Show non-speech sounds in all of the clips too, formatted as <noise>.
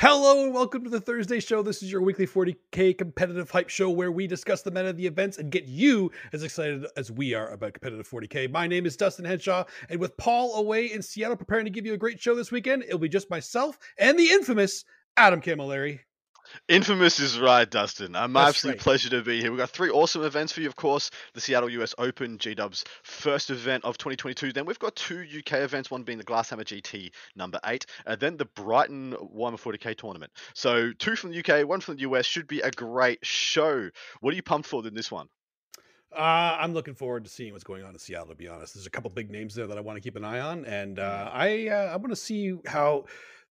Hello and welcome to the Thursday show. This is your weekly 40k competitive hype show where we discuss the meta of the events and get you as excited as we are about competitive 40k. My name is Dustin Henshaw, and with Paul away in Seattle preparing to give you a great show this weekend, it'll be just myself and the infamous Adam Camilleri. Infamous is right, Dustin. I'm That's absolute right. pleasure to be here. We've got three awesome events for you, of course. The Seattle US Open, G Dub's first event of 2022. Then we've got two UK events, one being the Glasshammer GT number eight, and then the Brighton Warhammer 40k tournament. So two from the UK, one from the US. Should be a great show. What are you pumped for in this one? Uh, I'm looking forward to seeing what's going on in Seattle. To be honest, there's a couple big names there that I want to keep an eye on, and uh, I uh, I want to see how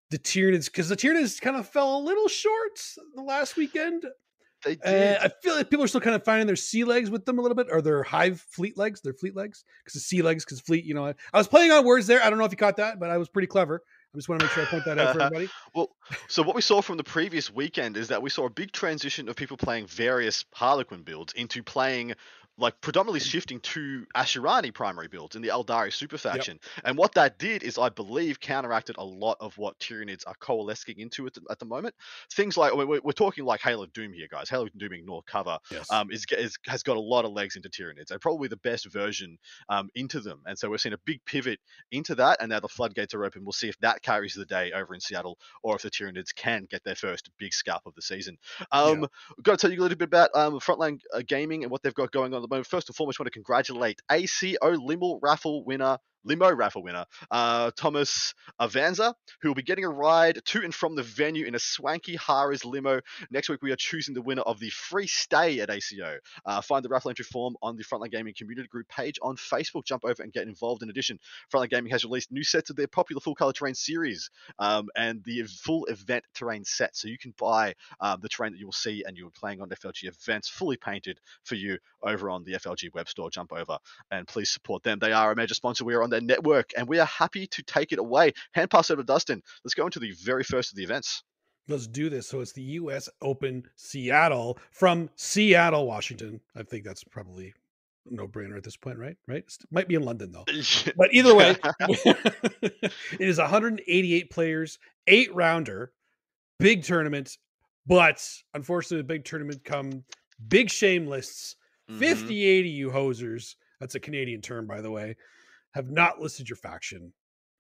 the Tyranids because the Tyranids kind of fell a little short the last weekend. They did. Uh, I feel like people are still kind of finding their sea legs with them a little bit, or their hive fleet legs, their fleet legs, because the sea legs, because fleet. You know, I, I was playing on words there. I don't know if you caught that, but I was pretty clever. I just want to make sure I point that out for <laughs> everybody. Well, so what we saw from the previous weekend is that we saw a big transition of people playing various Harlequin builds into playing like predominantly shifting to Asuryani primary builds in the Eldari super faction. And what that did is, I believe, counteracted a lot of what Tyranids are coalescing into at the, at the moment. Things like we're, we're talking like Hail of Doom here, guys. Hail of Doom ignore cover Yes. um, is, is has got a lot of legs into Tyranids and probably the best version um, into them. And so we're seeing a big pivot into that, and now the floodgates are open. We'll see if that carries the day over in Seattle, or if the Tyranids can get their first big scalp of the season. Um, Got to tell you a little bit about um, Frontline uh, Gaming and what they've got going on the moment. First and foremost, I want to congratulate ACO Limo raffle winner. Limo raffle winner, uh, Thomas Avanza, who will be getting a ride to and from the venue in a swanky Harris limo. Next week, we are choosing the winner of the free stay at ACO. Uh, find the raffle entry form on the Frontline Gaming community group page on Facebook. Jump over and get involved. In addition, Frontline Gaming has released new sets of their popular full color terrain series um, and the full event terrain set. So you can buy um, the terrain that you will see and you're playing on FLG events fully painted for you over on the FLG web store. Jump over and please support them. They are a major sponsor. We are on their network and we are happy to take it away. Hand pass over to Dustin. Let's go into the very first of the events. Let's do this. So it's the U.S. Open Seattle from Seattle, Washington. I think that's probably no-brainer at this point, right? Right? Might be in London though. <laughs> But either way, <laughs> <laughs> it is 188 players, eight rounder, big tournament. But unfortunately, the big tournament come big shame lists. Mhm. 50, 80 you hosers. That's a Canadian term, by the way. Have not listed your faction.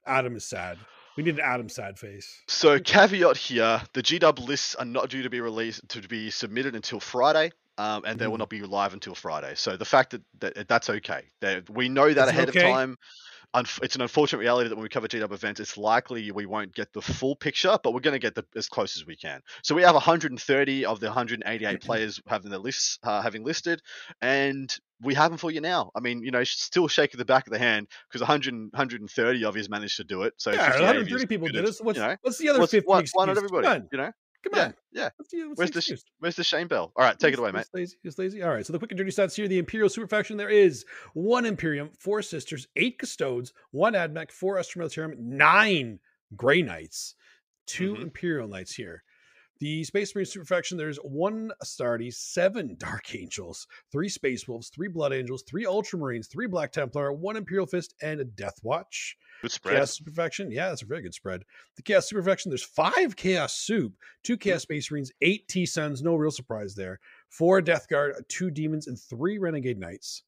Adam is sad. We need an Adam sad face. So caveat here: the GW lists are not due to be released to be submitted until Friday, um, and they will Mhm. not be live until Friday. So the fact that, that that's okay, that we know that Is ahead okay? of time. It's an unfortunate reality that when we cover GW events, it's likely we won't get the full picture, but we're going to get the, as close as we can. So we have 130 of the 188 players having their lists uh, having listed, and we have them for you now. I mean, you know, still shaking the back of the hand because 100, 130 of you managed to do it. So yeah, 58 of yous 130 people did it. So what's, you know, what's the other what's, 50 why, why excuses? not everybody? You know, Come yeah, on. yeah. What's what's Where's the excuse? where's the Shane Bell? All right, take it away, mate. It's lazy. It's lazy. All right. So the quick and dirty stats here: the Imperial super faction. There is one Imperium, four Sisters, eight Custodes, one Admech, four Astra Militarum, nine Grey Knights, 2 Mhm. Imperial Knights here. The Space Marine super faction. There's one Astartes, seven <laughs> Dark Angels, three Space Wolves, three Blood Angels, three Ultramarines, three Black Templar, one Imperial Fist, and a Death Watch. Good spread. Chaos Super Faction. Yeah, that's a very good spread. The Chaos Super Faction, there's five Chaos Soup, two Hmm. Chaos Space Marines, eight T Sons, no real surprise there. Four Death Guard, two Demons, and three Renegade Knights.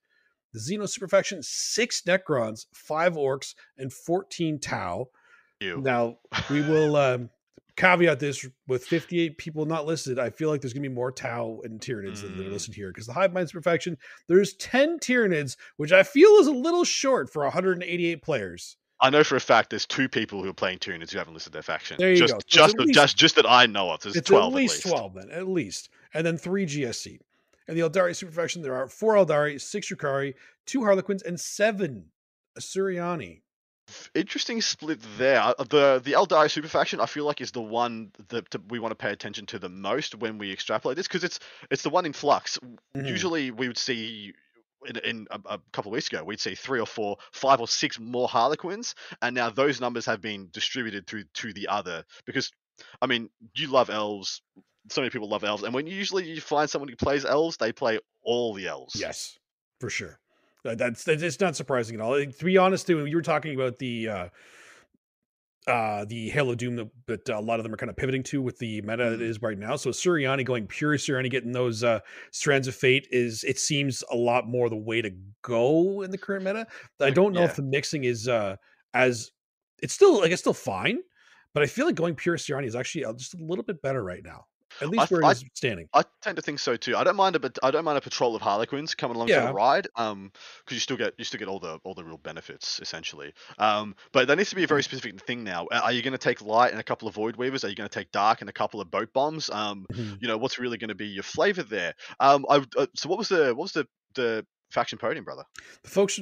The Xeno Super Faction, six Necrons, five Orcs, and 14 Tau. You. Now, we will <laughs> um, caveat this with 58 people not listed. I feel like there's going to be more Tau and Tyranids than that are Mm. listed here because the Hive Mind Super Faction, there's 10 Tyranids, which I feel is a little short for 188 players. I know for a fact there's two people who are playing Tyranids who haven't listed their faction. There you just, go. Just, least- just, just that I know of. There's it's 12 at least, at least, 12 then at least and then three gsc and the eldari super faction there are four eldari six yukari two harlequins and seven asuryani Interesting split there. Uh, The the Eldari super faction I feel like is the one that we want to pay attention to the most when we extrapolate this because it's it's the one in flux. Mhm. Usually we would see in, in a, a couple of weeks ago we'd see three or four, five or six more Harlequins, and now those numbers have been distributed through to the other because I mean you love elves. So many people love elves, and when you usually you find someone who plays elves, they play all the elves. yes for sure That- that's it's not surprising at all to be honest too you were talking about the uh uh, the Hail of Doom that, that a lot of them are kind of pivoting to with the meta mm. it is right now. So Suriani going pure Suriani, getting those uh, strands of fate is it seems a lot more the way to go in the current meta. I don't know yeah. if the mixing is uh, as it's still like it's still fine, but I feel like going pure Suriani is actually uh, just a little bit better right now. At least I, where he's standing. I tend to think so too. I don't mind a but I don't mind a patrol of Harlequins coming along yeah. for the ride. Um, because you still get you still get all the all the real benefits essentially. Um, but that needs to be a very specific thing now. Are you going to take light and a couple of void weavers? Are you going to take dark and a couple of boat bombs? Um, mm-hmm. you know what's really going to be your flavor there. Um, I uh, so what was the what was the the faction podium, brother? The folks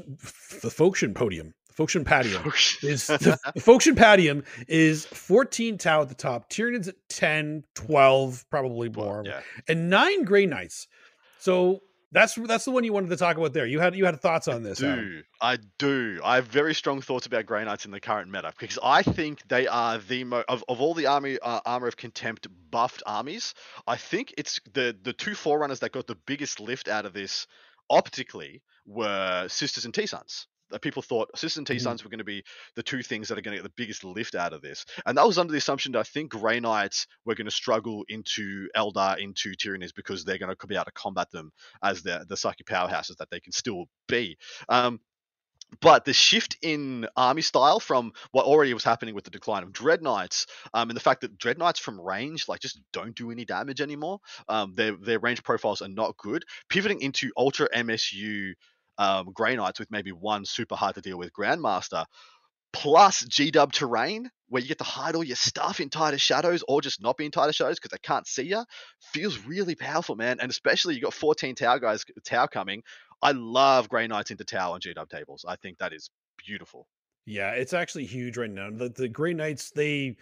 the faction podium. Foction Padium is the, <laughs> the Foction Padium is 14 Tau at the top, Tyranids at 10, 12, probably more, yeah. and nine Grey Knights. So that's that's the one you wanted to talk about there. You had you had thoughts on this. I do Adam. I do? I have very strong thoughts about Grey Knights in the current meta because I think they are the mo- of, of all the army uh, armor of contempt buffed armies. I think it's the the two forerunners that got the biggest lift out of this optically were Sisters and T Sons people thought and T Sons mm-hmm. were going to be the two things that are going to get the biggest lift out of this. And that was under the assumption that I think Grey Knights were going to struggle into Eldar, into Tyranids, because they're going to be able to combat them as the, the psychic powerhouses that they can still be. Um, but the shift in army style from what already was happening with the decline of dread knights um, and the fact that dread knights from range like just don't do any damage anymore um, their their range profiles are not good pivoting into ultra msu um, Grey Knights with maybe one super hard to deal with Grandmaster, plus G Dub terrain where you get to hide all your stuff in Tide of Shadows or just not be in Tide of Shadows because they can't see you, feels really powerful, man. And especially you got 14 Tau guys, Tau coming. I love Grey Knights into Tau on G Dub tables. I think that is beautiful. Yeah, it's actually huge right now. The the Grey Knights they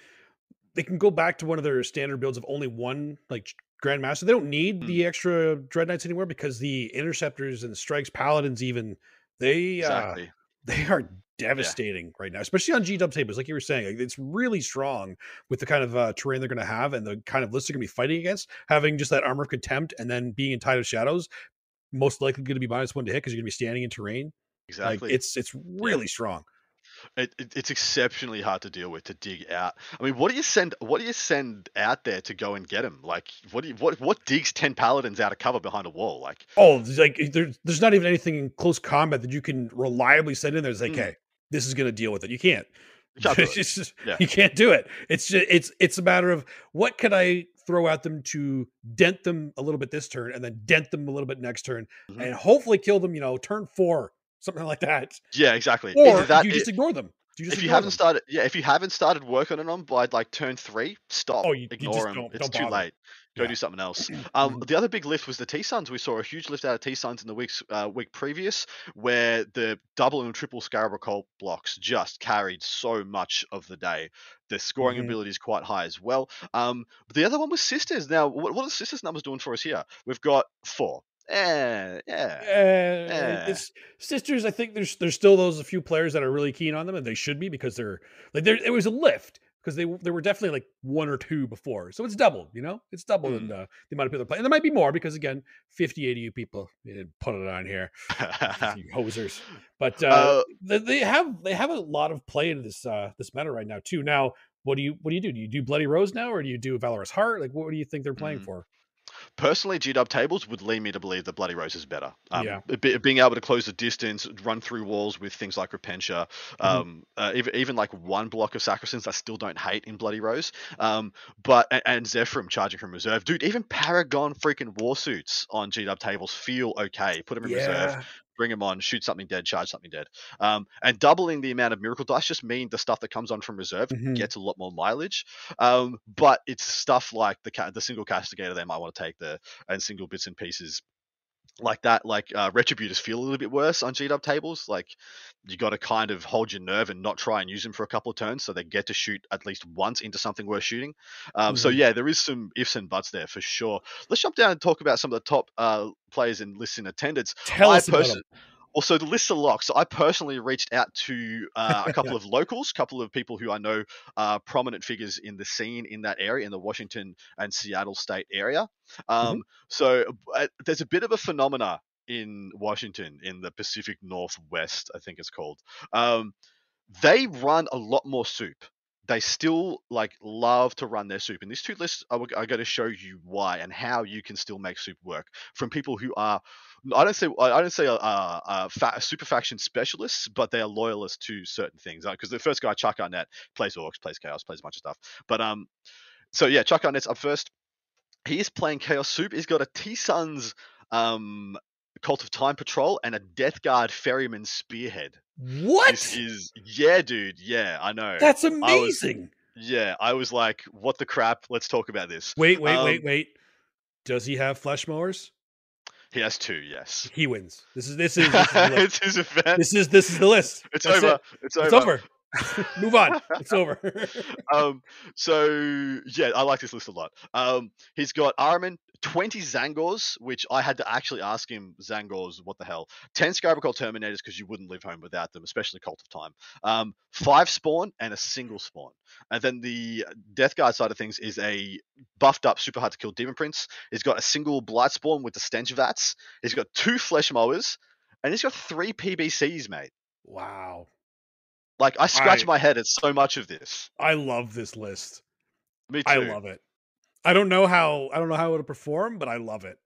they can go back to one of their standard builds of only one like Grandmaster. They don't need mm. the extra Dread Knights anymore because the Interceptors and the Strikes, Paladins, even they uh, exactly. uh, they are devastating yeah. right now, especially on G Dub tables. Like you were saying, it's really strong with the kind of uh, terrain they're going to have and the kind of list they're going to be fighting against. Having just that armor of contempt and then being in Tide of Shadows, most likely going to be minus one to hit because you're going to be standing in terrain. Exactly, like, it's it's really yeah. strong. It, it, it's exceptionally hard to deal with to dig out. I mean, what do you send? What do you send out there to go and get him? Like, what do you what what digs ten paladins out of cover behind a wall? Like, oh, like there's there's not even anything in close combat that you can reliably send in there. It's like, mm. hey, this is going to deal with it. You can't. You can't, <laughs> just, yeah. you can't do it. It's just it's it's a matter of what can I throw at them to dent them a little bit this turn, and then dent them a little bit next turn, mm-hmm. and hopefully kill them. You know, turn four something like that. Yeah, exactly. Or that, you just it, ignore them. You if you haven't them. started, yeah, if you haven't started working on them by like turn three, stop. Oh, you, ignore you them. Don't, it's don't too late. Go yeah. do something else. <clears throat> Um, mm-hmm. the other big lift was the T Sons. We saw a huge lift out of T Sons in the weeks uh, week previous, where the double and triple Scarab blocks just carried so much of the day. The scoring mm-hmm. ability is quite high as well. Um, the other one was Sisters. Now, what, what are Sisters numbers doing for us here? We've got four, yeah, yeah. Uh, It's sisters. I think there's there's still those a few players that are really keen on them, and they should be because they're like there. It was a lift because they there were definitely like one or two before, so it's doubled. You know, it's doubled mm. in uh, the amount of people and there might be more because again, 50, 80 people put it on here, <laughs> hosers. But uh, uh, they, they have they have a lot of play in this uh, this meta right now too. Now, what do you what do you do? Do you do Bloody Rose now, or do you do Valorous Heart? Like, what do you think they're playing mm. for? Personally, GW tables would lead me to believe that Bloody Rose is better. Um, yeah. being able to close the distance, run through walls with things like Repentia, mm-hmm. um, uh, even, even like one block of Sacrosanct I still don't hate in Bloody Rose. Um, but and, and charging from reserve, dude. Even Paragon freaking warsuits on GW tables feel okay. Put them in yeah. reserve bring them on, shoot something dead, charge something dead. Um, and doubling the amount of miracle dice just mean the stuff that comes on from reserve mm-hmm. gets a lot more mileage. Um, but it's stuff like the the single castigator they might want to take the and single bits and pieces like that, like uh, retributors feel a little bit worse on GW tables. Like you got to kind of hold your nerve and not try and use them for a couple of turns, so they get to shoot at least once into something worth shooting. Um, mm-hmm. So yeah, there is some ifs and buts there for sure. Let's jump down and talk about some of the top uh, players in lists in attendance. Tell I us about them. Also, the lists are locked. So I personally reached out to uh, a couple <laughs> of locals, a couple of people who I know are prominent figures in the scene in that area, in the Washington and Seattle state area. Um, mm-hmm. So uh, there's a bit of a phenomena in Washington, in the Pacific Northwest, I think it's called. Um, they run a lot more soup they still like love to run their soup. And these two lists are, are going to show you why and how you can still make soup work from people who are I don't say I don't say a uh, fa- super faction specialists, but they are loyalists to certain things. Because the first guy, Chuck Arnett, plays orcs, plays chaos, plays a bunch of stuff. But um, so yeah, Chuck Arnett's up first. He is playing chaos soup. He's got a T Sons um Cult of Time Patrol and a Death Guard Ferryman Spearhead. What? This is yeah, dude. Yeah, I know. That's amazing. I was, yeah, I was like, what the crap? Let's talk about this. Wait, wait, um, wait, wait. Does he have flesh mowers? He has two. Yes, he wins. This is this is, this is it's his event. This is this is the list. It's That's over. It. It's over. It's over. <laughs> Move on. It's over. <laughs> um, so yeah, I like this list a lot. Um, he's got Ahriman, 20 Tzaangors, which I had to actually ask him, Tzaangors, what the hell? 10 Scarab Occult Terminators, because you wouldn't live home without them, especially Cult of Time. Um, five spawn and a single spawn. And then the Death Guard side of things is a buffed up, super hard to kill Demon Prince. He's got a single Blight Spawn with the Stench Vats. He's got two Flesh Mowers, and he's got three PBCs, mate. Wow. Like I scratch I, my head at so much of this. I love this list. Me too. I love it. I don't know how I don't know how it would perform, but I love it.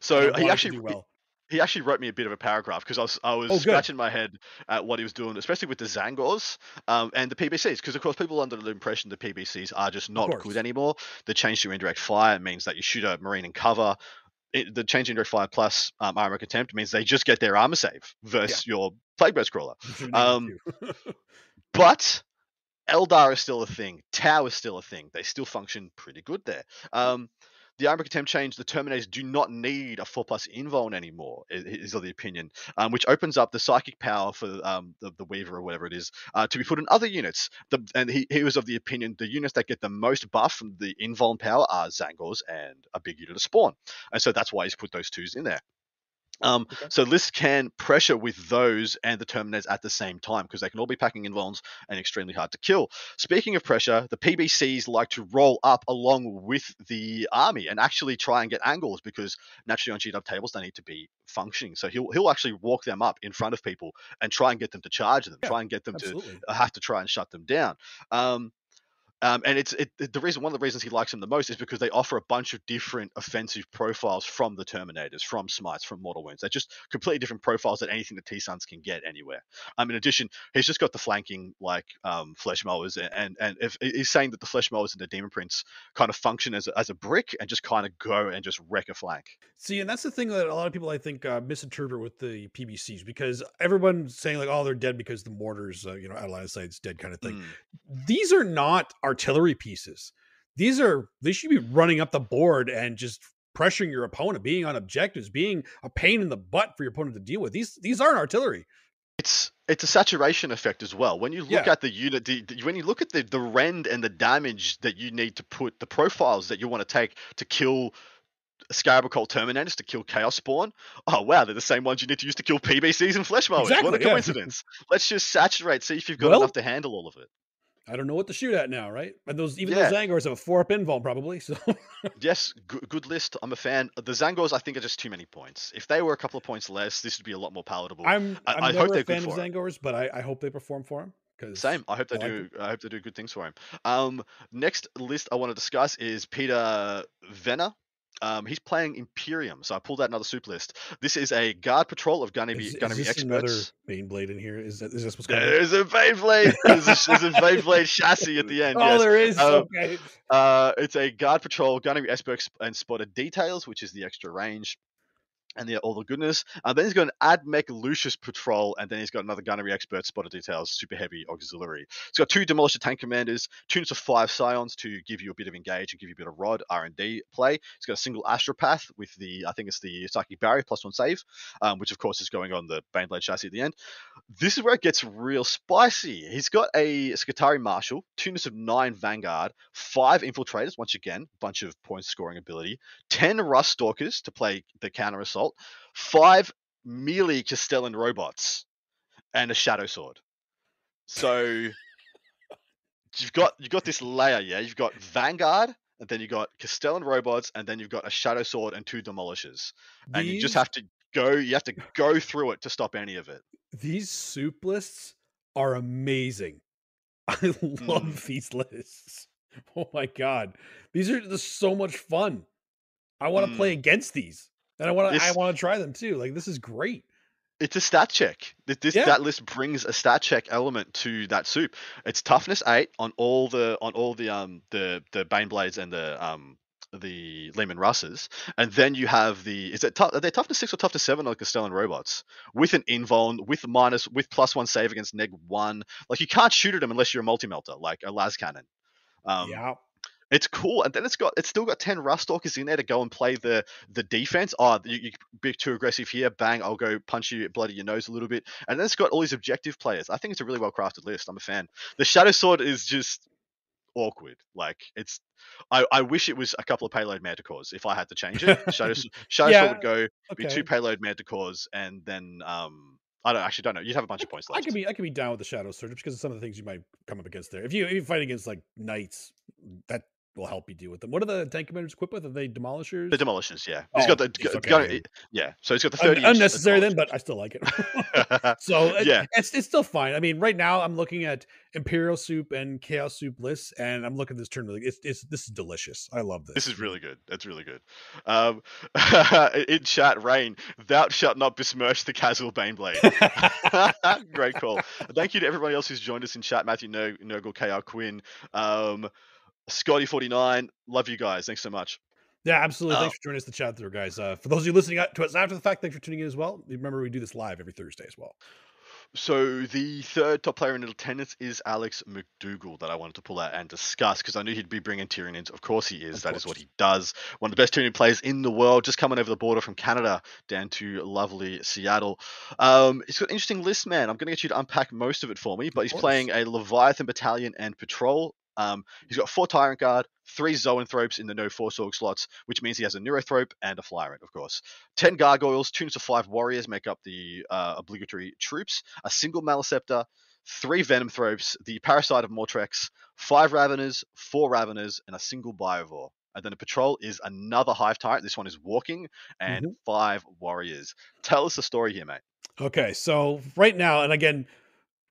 So he actually well. he actually wrote me a bit of a paragraph because I was I was oh, scratching my head at what he was doing, especially with the Tzaangors um, and the PBCs, because of course people under the impression the PBCs are just not good anymore. The change to indirect fire means that you shoot a marine in cover. It, the change in indirect fire plus um, armor contempt means they just get their armor save versus yeah. your plague burst crawler. <laughs> Um, <laughs> but Eldar is still a thing. Tau is still a thing. They still function pretty good there. Um, the Armor Contempt change, the Terminators do not need a 4 plus invuln anymore, is of the opinion, um, which opens up the psychic power for um, the, the Weaver or whatever it is uh, to be put in other units. The, and he, he was of the opinion the units that get the most buff from the invuln power are Tzaangors and a big unit of Spawn. And so that's why he's put those twos in there. Um, okay. So lists can pressure with those and the Terminators at the same time because they can all be packing invulns and extremely hard to kill. Speaking of pressure, the PBCs like to roll up along with the army and actually try and get angles because naturally on GW tables they need to be functioning. So he'll he'll actually walk them up in front of people and try and get them to charge them, yeah, try and get them absolutely. to have to try and shut them down. Um, um, and it's it, the reason one of the reasons he likes them the most is because they offer a bunch of different offensive profiles from the Terminators, from Smites, from Mortal Wounds. They're just completely different profiles than anything the T Sons can get anywhere. Um, in addition, he's just got the flanking like um, flesh mowers, and and, and if, he's saying that the flesh mowers and the Demon Prince kind of function as a, as a brick and just kind of go and just wreck a flank. See, and that's the thing that a lot of people I think uh, misinterpret with the PBCs because everyone's saying like, oh, they're dead because the mortars, uh, you know, out of line of sight, it's dead kind of thing. Mm. These are not artillery pieces. These are they should be running up the board and just pressuring your opponent, being on objectives, being a pain in the butt for your opponent to deal with. These these aren't artillery. It's it's a saturation effect as well. When you look yeah. at the unit, the, the, when you look at the the rend and the damage that you need to put, the profiles that you want to take to kill Scarab Scarabocult Terminators to kill Chaos Spawn. Oh wow, they're the same ones you need to use to kill PBCs and Flesh Mowers. Exactly, what a yeah. coincidence! Let's just saturate, see if you've got well, enough to handle all of it. I don't know what to shoot at now, right? And those even yeah. those Tzaangors have a four up invuln probably. So <laughs> yes, good, good, list. I'm a fan. The Tzaangors I think are just too many points. If they were a couple of points less, this would be a lot more palatable. I'm, I'm I, I never hope a fan of Tzaangors, but I, I, hope they perform for him. Same. I hope they I do. I hope they do good things for him. Um, next list I want to discuss is Peter Venner. Um, he's playing Imperium, so I pulled out another super list. This is a guard patrol of Gunnery, is, is experts. another Baneblade in here? Is that is this what's going There's a Baneblade. There's a, there's a Baneblade chassis at the end. <laughs> Oh, yes. there is. Um, okay. Uh, it's a guard patrol, Gunnery experts and spotted details, which is the extra range and the, all the goodness. Uh, then he's got an Admech Lucius patrol, and then he's got another gunnery expert, spotter details, super heavy auxiliary. He's got two demolisher tank commanders, two units of five scions to give you a bit of engage and give you a bit of rod R and D play. He's got a single astropath with the I think it's the psychic barrier plus one save, um, which of course is going on the Baneblade chassis at the end. This is where it gets real spicy. He's got a Skitarii Marshal, two units of nine Vanguard, five infiltrators, once again, bunch of points scoring ability, ten Rust Stalkers to play the counter assault assault, five melee Castellan robots, and a shadow sword. So you've got you've got this layer, yeah. You've got Vanguard, and then you've got Castellan robots, and then you've got a shadow sword and two demolishers, and these, you just have to go. You have to go through it to stop any of it. These soup lists are amazing. <laughs> I love mm. these lists. Oh my god, these are just so much fun. I want to mm. play against these, and I want to. I want to try them too. Like this is great. It's a stat check. This yeah. that list brings a stat check element to that soup. It's toughness eight on all the on all the um the the bane blades and the um the Leman Russes, and then you have the is it tough? Are they toughness six or toughness seven like the Castellan robots with an invuln with minus with plus one save against neg one? Like you can't shoot at them unless you're a multi melter like a las cannon. Um, yeah. It's cool, and then it's got it's still got ten Ruststalkers in there to go and play the the defense. Oh, you, you be too aggressive here, bang! I'll go punch you, bloody your nose a little bit, and then it's got all these objective players. I think it's a really well crafted list. I'm a fan. The Shadow Sword is just awkward. Like it's, I, I wish it was a couple of payload manticores if I had to change it. <laughs> Shadow, Shadow yeah, Sword would go okay. be two payload manticores, and then um I don't actually don't know. You'd have a bunch of points left. I could be I could be down with the Shadow Sword because of some of the things you might come up against there. If you if you fight against like knights, that will help you deal with them. What are the tank commanders equipped with? Are they demolishers? The demolishers, yeah. He's oh, got the got, yeah. So he's got the thirty. Un- unnecessary then, but I still like it. <laughs> so <laughs> yeah, it's it's still fine. I mean, right now I'm looking at Imperial Soup and Chaos Soup lists, and I'm looking at this turn. It's, it's this is delicious. I love this. This is really good. That's really good. Um, <laughs> in chat, Rain, thou shalt not besmirch the casual Baneblade. Great call. Thank you to everybody else who's joined us in chat. Matthew Nurgle, KR Quinn. Um, Scotty49, love you guys. Thanks so much. Yeah, absolutely. Thanks oh. for joining us to chat through, guys. Uh, for those of you listening to us after the fact, thanks for tuning in as well. Remember, we do this live every Thursday as well. So the third top player in attendance is Alex McDougall that I wanted to pull out and discuss because I knew he'd be bringing Tyranids. Of course he is. Of that course. is what he does. One of the best Tyranid players in the world, just coming over the border from Canada down to lovely Seattle. Um, he's got an interesting list, man. I'm going to get you to unpack most of it for me, but he's playing a Leviathan battalion and patrol um, he's got four Tyrant Guard, three Zoanthropes in the no Force Org slots, which means he has a Neurothrope and a Flyrant, of course. Ten Gargoyles, two to five Warriors make up the uh, obligatory troops, a single Maliceptor, three Venomthropes, the Parasite of Mortrex, five Raveners, four Raveners, and a single Biovore. And then the patrol is another Hive Tyrant. This one is walking, and mm-hmm. five Warriors. Tell us the story here, mate. Okay, so right now, and again,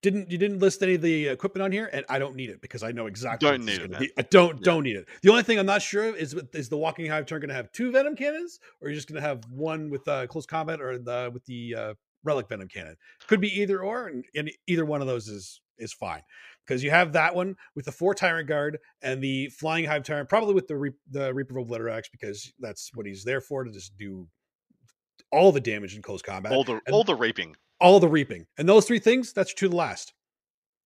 didn't you didn't list any of the equipment on here, and I don't need it because I know exactly. Don't need it. Be. I don't yeah. don't need it. The only thing I'm not sure of is is the walking hive turn going to have two venom cannons, or you're just going to have one with uh, close combat, or the with the uh, relic venom cannon. Could be either or, and, and either one of those is is fine because you have that one with the four tyrant guard and the flying hive tyrant, probably with the Re- the reaper of Obliterax because that's what he's there for to just do all the damage in close combat, all the and all the raping all the reaping. And those three things, that's to the last.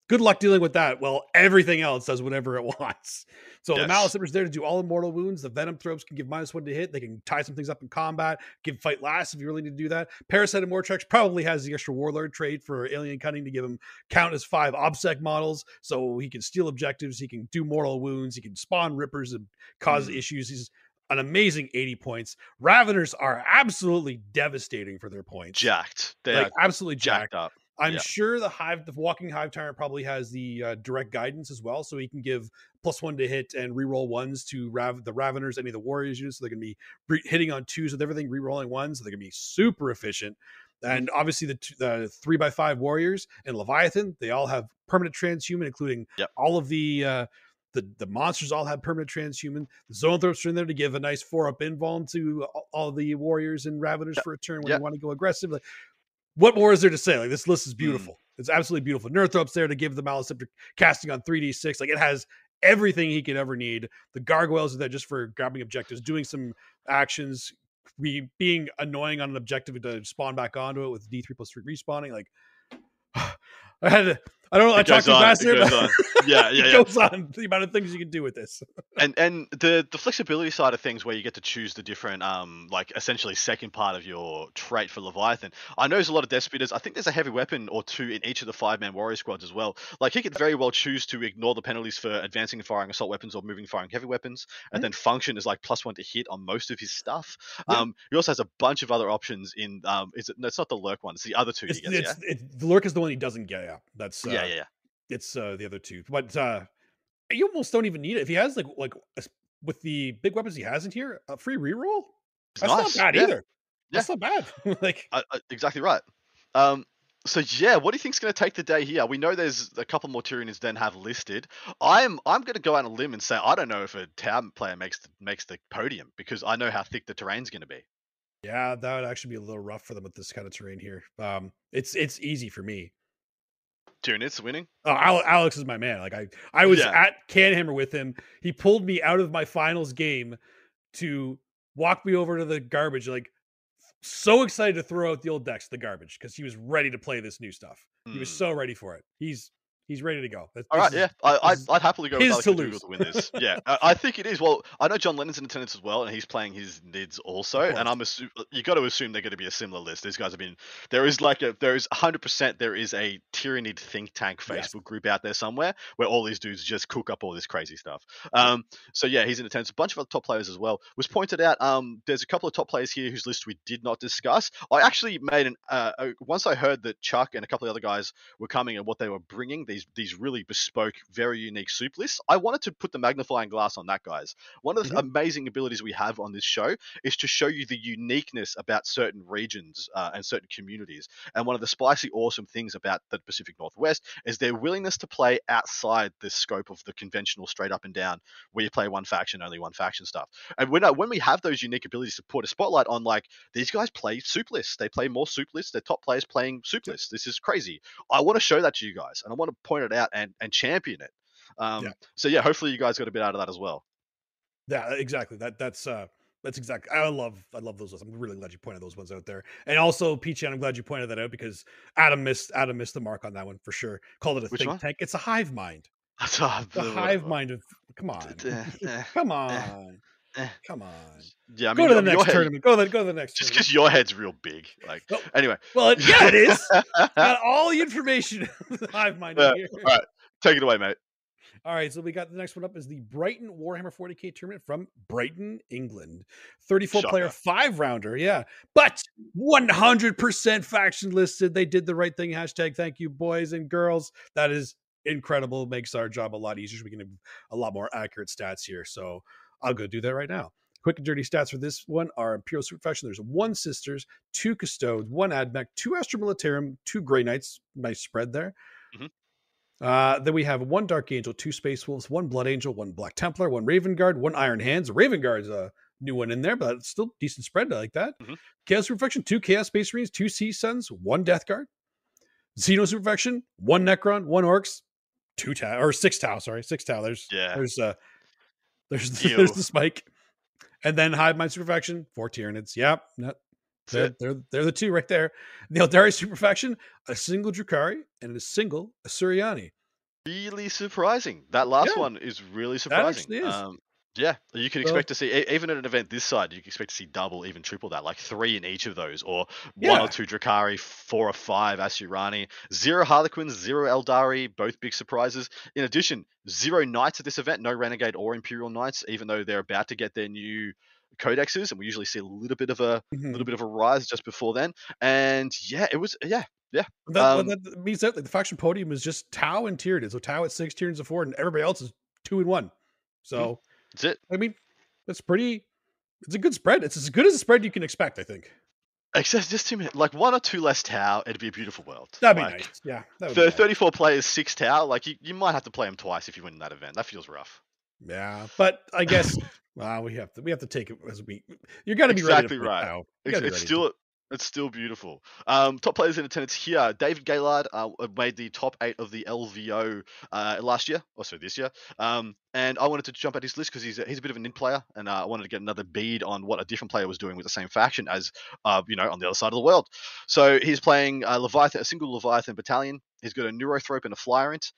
Good luck dealing with that. Well, everything else does whatever it <laughs> wants. So yes. the Malice is there to do all immortal wounds. The Venom Thropes can give minus one to hit. They can tie some things up in combat, give fight last if you really need to do that. Parasite and Mortrex probably has the extra Warlord trait for Alien Cunning to give him count as five OBSEC models. So he can steal objectives. He can do mortal wounds. He can spawn Rippers and cause mm. issues. He's an amazing 80 points. Raveners are absolutely devastating for their points. Jacked. They like, absolutely jacked. jacked up. I'm yeah. sure the hive, the walking hive tyrant probably has the uh, direct guidance as well, so he can give plus one to hit and reroll ones to Rav- the Raveners, any of the Warriors units. So they're going to be re- hitting on twos with everything, rerolling ones. So they're going to be super efficient. And obviously the the three by five Warriors and Leviathan, they all have permanent transhuman, including yep. all of the uh, the, the monsters all have permanent transhuman. The zoanthropes are in there to give a nice four up invuln to all the warriors and raveners for a turn when you want to go aggressive. Like, what more is there to say? Like this list is mm. beautiful. Mm. It's absolutely beautiful. Neurothrope's there to give the Maliceptor casting on 3d6. Like it has everything he could ever need. The gargoyles are there just for grabbing objectives, doing some actions, be, being annoying on an objective to spawn back onto it with D3 plus three respawning. Like <sighs> I had to, I don't know. It I talked fast here, but <laughs> yeah, yeah, it yeah. goes on the amount of things you can do with this. <laughs> and and the the flexibility side of things, where you get to choose the different, um, like essentially second part of your trait for Leviathan. I know there's a lot of deathspitters. I think there's a heavy weapon or two in each of the five man warrior squads as well. Like he could very well choose to ignore the penalties for advancing and firing assault weapons or moving and firing heavy weapons, and mm-hmm. then function is like plus one to hit on most of his stuff. Yeah. Um, he also has a bunch of other options in. Um, is it? No, it's not the lurk one. It's the other two. It's, gets, it's, yeah? the lurk is the one he doesn't get. Yeah, that's uh, yeah, yeah, yeah. It's uh, the other two, but uh, you almost don't even need it if he has like like with the big weapons he has in here. A free reroll. That's nice. not bad yeah. either. Yeah. That's not bad. <laughs> like uh, uh, exactly right. Um, so yeah, what do you think's going to take the day here? We know there's a couple more Tyranids then have listed. I'm I'm going to go out on a limb and say I don't know if a town player makes the, makes the podium because I know how thick the terrain's going to be. Yeah, that would actually be a little rough for them with this kind of terrain here. Um, it's it's easy for me. Tyranids winning. Oh, Alex is my man. Like I, I was yeah. at Canhammer with him. He pulled me out of my finals game to walk me over to the garbage. Like so excited to throw out the old decks, the garbage, because he was ready to play this new stuff. Mm. He was hmm. so ready for it. He's he's ready to go. This All right, is, yeah, I, I'd, I'd, happily go with Alex to, to win this. yeah, I, I, think it is. Well, I know John Lennon's in attendance as well, and he's playing his nids also. And I'm assume you got to assume they're going to be a similar list. These guys have been there is like a there is 100 percent there is a Tyranid think tank Facebook yes. group out there somewhere where all these dudes just cook up all this crazy stuff. Um, so yeah, he's in attendance. A bunch of other top players as well. Was pointed out. Um, there's a couple of top players here whose list we did not discuss. I actually made an uh, once I heard that Chuck and a couple of other guys were coming and what they were bringing these these really bespoke, very unique soup lists. I wanted to put the magnifying glass on that, guys. One of the mm-hmm. amazing abilities we have on this show is to show you the uniqueness about certain regions uh, and certain communities. And one of the spicy, awesome things about the Pacific Northwest is their willingness to play outside the scope of the conventional straight up and down, where you play one faction, only one faction stuff. And when, uh, when we have those unique abilities to put a spotlight on, like, these guys play soup lists. They play more soup lists. Their top players playing soup lists. This is crazy. I want to show that to you guys, and I want to point it out and, and champion it. Um, yeah. So yeah, hopefully you guys got a bit out of that as well. Yeah, exactly. That that's uh that's exactly. I love I love those. Ones. I'm really glad you pointed those ones out there. And also, Peachy, I'm glad you pointed that out because Adam missed Adam missed the mark on that one for sure. Called it a Which think one? tank. It's a hive mind. <laughs> That's a, the hive mind of. Come on, <laughs> come on. Come on. Yeah, I mean, go to the next head, tournament. Go to the, go to the next. Tournament. Just because your head's real big, like anyway. Well, yeah, it is. Got <laughs> all the information. <laughs> hive mind. Uh, all right, Take it away, mate. All right, so we got the next one up is the Brighton Warhammer 40k tournament from Brighton, England. 34 Shocker. player five rounder, yeah, but 100% faction listed. They did the right thing. Hashtag thank you, boys and girls. That is incredible. Makes our job a lot easier. We can have a lot more accurate stats here. So I'll go do that right now. Quick and dirty stats for this one are Imperial Faction. There's one Sisters, two Custodes, one Admech, two Astra Militarum, two Grey Knights. Nice spread there. Mm-hmm. Uh, then we have one Dark Angel, two Space Wolves, one Blood Angel, one Black Templar, one Raven Guard, one Iron Hands. Raven Guard's a new one in there, but it's still decent spread. I like that. Mm-hmm. Chaos Reflection, two Chaos Space Marines, two Sea Suns, one Death Guard. Xeno Superfaction, one Necron, one Orcs, two Tau or six Tau. Sorry, six Tau. There's yeah. There's uh there's <laughs> the, there's the spike, and then Hive Mind Superfaction, four Tyranids. Yep, they're, they're, they're the two right there. The Eldari Superfaction, a single Drukhari, and a single Asuryani. Really surprising. That last yeah, one is really surprising. Is. Um, yeah, you can expect to see even at an event this side, you can expect to see double, even triple that, like three in each of those, or yeah. one or two Drukhari, four or five Asuryani, zero Harlequins, zero Eldari, both big surprises. In addition, zero Knights at this event, no Renegade or Imperial Knights, even though they're about to get their new codexes, and we usually see a little bit of a mm-hmm. little bit of a rise just before then. And yeah, it was yeah. Yeah, that, um, that means that like, the faction podium is just Tau and Tyranid. So Tau at six, Tyranids at four, and everybody else is two and one. So mm, that's it. I mean, that's pretty. It's a good spread. It's as good as a spread you can expect. I think. Except just two minutes, like one or two less Tau, it'd be a beautiful world. That'd be like, nice. Yeah. That for 34 nice. players, six Tau, like you, you might have to play them twice if you win that event. That feels rough. Yeah, but I <laughs> guess well, we have to we have to take it as we. You got to be exactly right. Now. It's, it's still it's still beautiful. Um, top players in attendance here: David Gaylard uh, made the top eight of the LVO uh, last year, or so this year. Um, and I wanted to jump at his list because he's a, he's a bit of a nid player, and uh, I wanted to get another bead on what a different player was doing with the same faction as uh, you know on the other side of the world. So he's playing uh, Leviathan, a single Leviathan battalion. He's got a Neurothrope and a Flyrant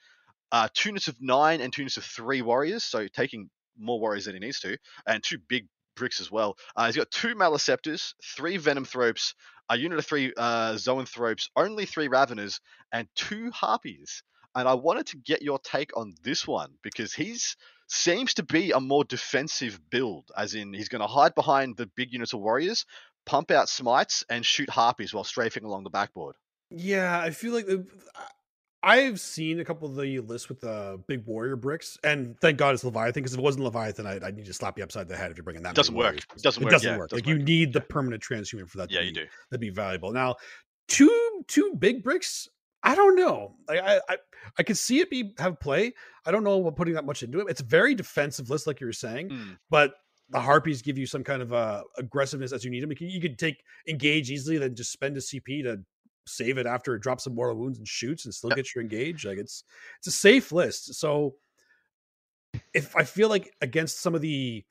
uh, two units of nine and two units of three warriors, so taking more warriors than he needs to, and two big bricks as well. Uh, he's got two Maliceptors, three Venom Thropes, a unit of three uh, Zoanthropes, only three Raveners, and two Harpies. And I wanted to get your take on this one because he's seems to be a more defensive build, as in he's going to hide behind the big units of warriors, pump out smites, and shoot harpies while strafing along the backboard. Yeah, I feel like the, I've seen a couple of the lists with the big warrior bricks, and thank God it's Leviathan because if it wasn't Leviathan, I, would need to slap you upside the head if you're bringing that. Doesn't work. It doesn't it work. Doesn't yeah, work. Doesn't like work. you need the permanent transhuman for that. Yeah, you do. That'd be valuable. Now, two two big bricks. I don't know. I I I could see it be have play. I don't know what putting that much into it. It's a very defensive list, like you were saying, Mm. but the harpies give you some kind of uh, aggressiveness as you need them. You, can, you could take engage easily, then just spend a CP to save it after it drops some mortal wounds and shoots, and still Yep. get your engage. Like it's it's a safe list. So if I feel like against some of the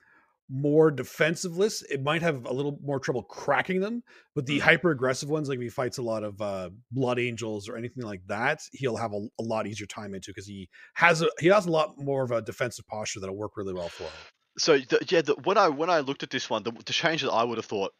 more defensive lists, it might have a little more trouble cracking them. But the Mhm. hyper aggressive ones, like if he fights a lot of uh, blood angels or anything like that, he'll have a, a lot easier time into because he has a he has a lot more of a defensive posture that'll work really well for him. So the, yeah, the, when I when I looked at this one, the, the change that I would have thought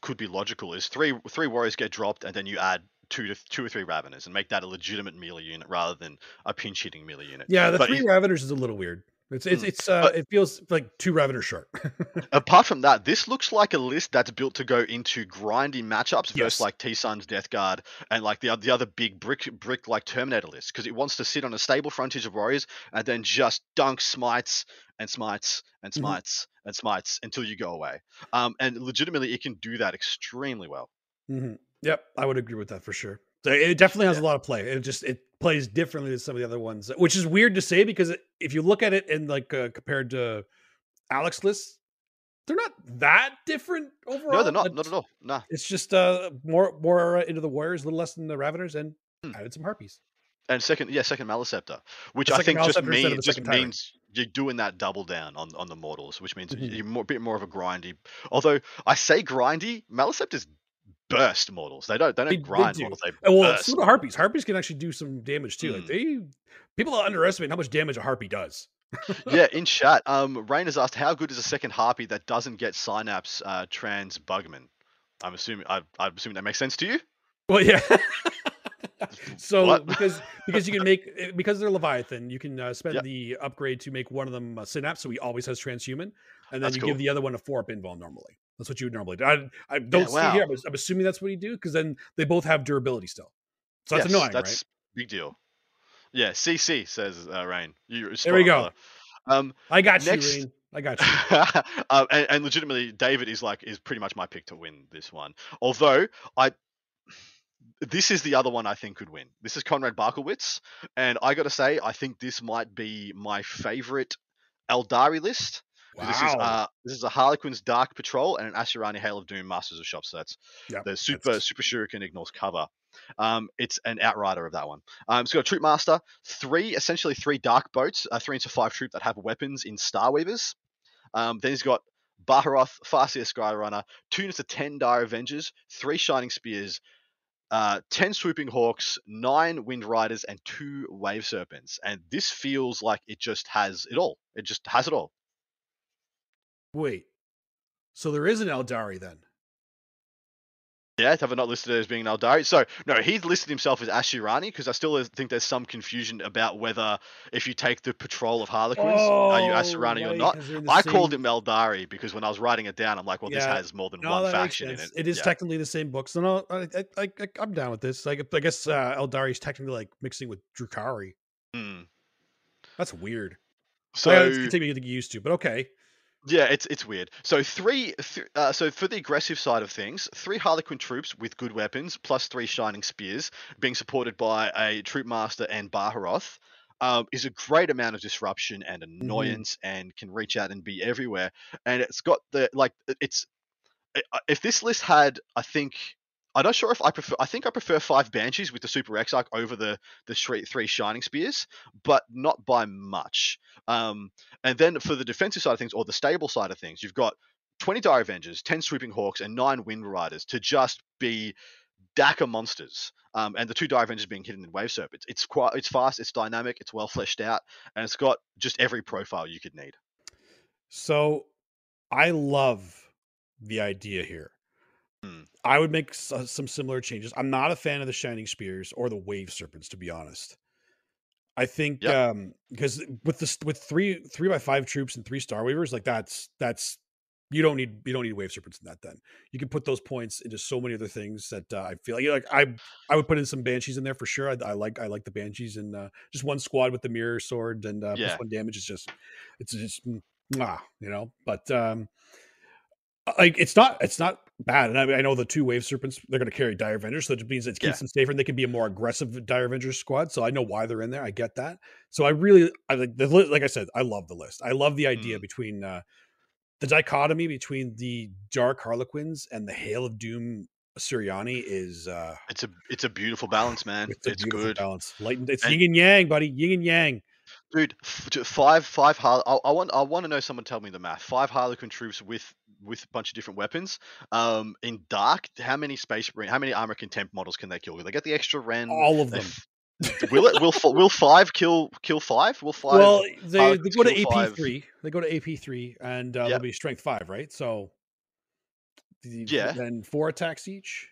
could be logical is three three warriors get dropped, and then you add two to two or three raveners, and make that a legitimate melee unit rather than a pinch hitting melee unit. Yeah, the But three Raveners is a little weird. It's it's Mm, it's uh it feels like two Raveners short. <laughs> Apart from that, this looks like a list that's built to go into grindy matchups Yes. versus like T Son's Death Guard and like the the other big brick brick like Terminator list because it wants to sit on a stable frontage of warriors and then just dunk smites and smites and Mhm. smites and smites until you go away. Um, and legitimately, it can do that extremely well. Mhm. Yep, I would agree with that for sure. So it definitely has Yeah. a lot of play. It just it plays differently than some of the other ones, which is weird to say because if you look at it in like uh, compared to Alex lists, they're not that different overall. No, they're not. Not at all. Nah. It's just uh more more into the warriors, a little less than the Raveners, and Hmm. added some harpies. And second, yeah, second Maliceptor, which I think just means just means you're doing that double down on, on the mortals, which means Mhm. you're more, a bit more of a grindy. Although I say grindy, Maliceptors burst mortals. They don't they don't They- they grind do. mortals. They Uh, Well, burst. do harpies. Harpies can actually do some damage too. Like Mm. they people underestimate how much damage a harpy does. yeah, <laughs> in chat, um, Rain has asked how good is a second harpy that doesn't get synapse uh, trans bugman. I'm assuming I, I'm assuming that makes sense to you. Well, yeah. <laughs> <laughs> so What? because because you can make eh, because they're Leviathan, you can uh, spend Yep. the upgrade to make one of them a synapse, so he always has transhuman, and then That's you cool. give the other one a four up invul normally. That's what you would normally do. I, I don't see it here. wow. but I'm assuming that's what you do because then they both have durability still. So that's Yes, annoying, That's big deal. Yeah, CC says uh, Rain. You There we go. Um. I got next- you, Rain. I got you. um, <laughs> and, and legitimately, David is like is pretty much my pick to win this one. Although I, this is the other one I think could win. This is Conrad Barkowitz, and I got to say, I think this might be my favorite Eldari list. 'cause This is Wow. uh, this is a Harlequin's Dark Patrol and an Asuryani Hail of Doom Masters of Shop. So that's Yep, the super that's- super shuriken ignores cover. Um, it's an outrider of that one. Um, it's got a troop master, three essentially three dark boats, a three into five troop that have weapons in Starweavers. Um, then he's got Baharoth, Farseer Skyrunner, two units of ten Dire Avengers, three Shining Spears, uh, ten Swooping Hawks, nine Wind Riders, and two Wave Serpents. And this feels like it just has it all. It just has it all. Wait, so there is an Eldari then? Yeah, have I not listed it as being an Eldari? So no, he's listed himself as Asuryani because I still think there's some confusion about whether if you take the patrol of Harlequins, are you Asuryani or Oh, not? 'cause they're in I called him Eldari because when I was writing it down, I'm like, well, this has more than No, one faction in it. It is Yeah. technically the same book, so no, I, I, I, I- I'm down with this. Like, I guess uh, Eldari is technically like mixing with Drukhari. Mm. That's weird. So So it's gonna take me to get used to, but okay. Yeah, it's it's weird. So three, th- uh, so for the aggressive side of things, three Harlequin troops with good weapons, plus three shining spears, being supported by a troop master and Baharoth, um, is a great amount of disruption and annoyance, and can reach out and be everywhere. And it's got the like, it's if this list had, I think. I'm not sure if I prefer. I think I prefer five banshees with the super exarch over the the three, three shining spears, but not by much. Um, and then for the defensive side of things, or the stable side of things, you've got 20 Dire Avengers, 10 Swooping Hawks, and 9 Wind Riders to just be Daka monsters. Um, and the two Dire Avengers being hidden in Wave Serpents. It's quite, it's fast, it's dynamic, it's well fleshed out, and it's got just every profile you could need. So I love the idea here. Hmm. I would make s- uh, some similar changes. I'm not a fan of the Shining Spears or the Wave Serpents, to be honest. I think Yep. um because with this with three three by five troops and three Star Weavers, like that's that's you don't need you don't need Wave Serpents in that. Then you can put those points into so many other things that uh, I feel like, like I I would put in some Banshees in there for sure. I, I like I like the Banshees and uh, just one squad with the Mirror Sword and uh, Yeah. plus one damage is just it's just ah, you know. But um like it's not it's not bad. And I, mean, I know the two wave serpents they're going to carry dire avengers, so it means it keeps Yeah. them safer and they can be a more aggressive dire avenger squad. So I know why they're in there. I get that. So I really I like the li- like I said, I love the list. I love the idea Mm. between uh the dichotomy between the dark harlequins and the hail of doom Siriani is uh It's a it's a beautiful balance, man. it's It's, good. balance. Light and, it's And- yin and yang, buddy. Yin and yang. Dude, five five I, I want I want to know someone tell me the math. Five Harlequin troops with with a bunch of different weapons. Um, in dark, how many space marine, how many armor contempt models can they kill? Will they get the extra ren? All of them. will it? Will will five kill kill five? Will five? Well, they, they go to AP five. three. They go to AP three, and uh, they'll be strength five, right? So, Yeah. Then four attacks each.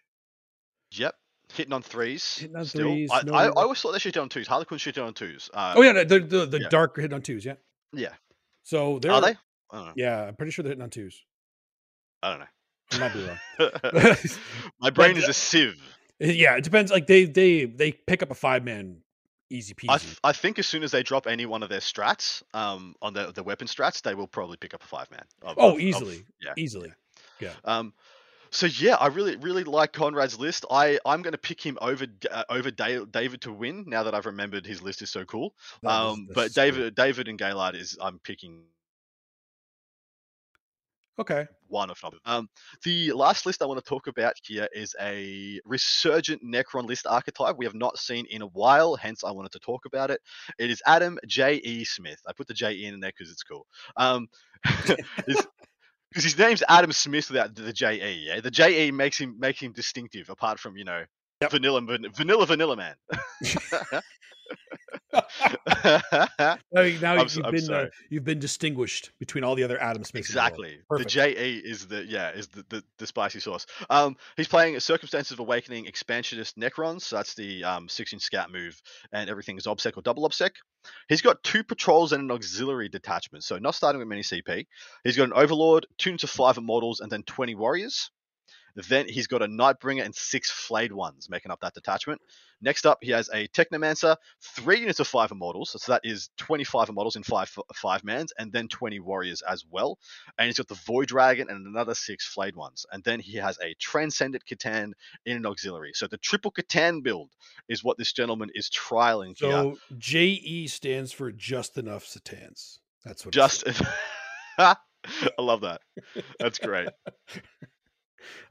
Yep, hitting on threes. Hitting on still. threes, I, no I, I always thought they should hit on twos. Harlequins should hit on twos. Uh, oh yeah, the the, the yeah. dark hit on twos. Yeah. yeah. So they're Are they? I don't know. Yeah, I'm pretty sure they're hitting on twos. I don't know. I might be wrong. <laughs> My brain But, is a sieve. yeah, it depends. Like they they they pick up a five man easy peasy. I, th- I think as soon as they drop any one of their strats, um, on the the weapon strats, they will probably pick up a five man. of- oh, of- of- easily, yeah. easily. Um, so yeah, I really really like Conrad's list. I I'm going to pick him over uh, over Da- David to win now that I've remembered his list is so cool. Is- Um, that's but. David David and Gaylard is I'm picking Okay. one of them. Um, the last list I want to talk about here is a resurgent Necron list archetype we have not seen in a while, hence I wanted to talk about it. It is Adam J. E. Smith. I put the J E in there because it's cool. Um, <laughs> because his name's Adam Smith without the J E. Yeah, the J E makes him make him distinctive, apart from you know Yep. vanilla vanilla vanilla man. <laughs> <laughs> <laughs> <laughs> Mean, now I'm you've I'm been uh, you've been distinguished between all the other Adam Smiths. the. Exactly. The Perfect. JE is the yeah is the, the, the spicy sauce. Um, he's playing a Circumstances of Awakening Expansionist Necrons. So that's the um, six inch scout move, and everything is obsec or double obsec. He's got two patrols and an auxiliary detachment, so not starting with many CP. He's got an Overlord, two to five immortals, and then twenty warriors. Then he's got a Nightbringer and six flayed ones making up that detachment. Next up, he has a Technomancer, three units of five immortals, so that is 25 immortals in five five mans, and then 20 warriors as well. And he's got the Void Dragon and another six flayed ones. And then he has a Transcendent C'tan in an auxiliary. So the triple C'tan build is what this gentleman is trialing here. So JE stands for just enough satans. That's what. Just, <laughs> I love that. That's great. <laughs>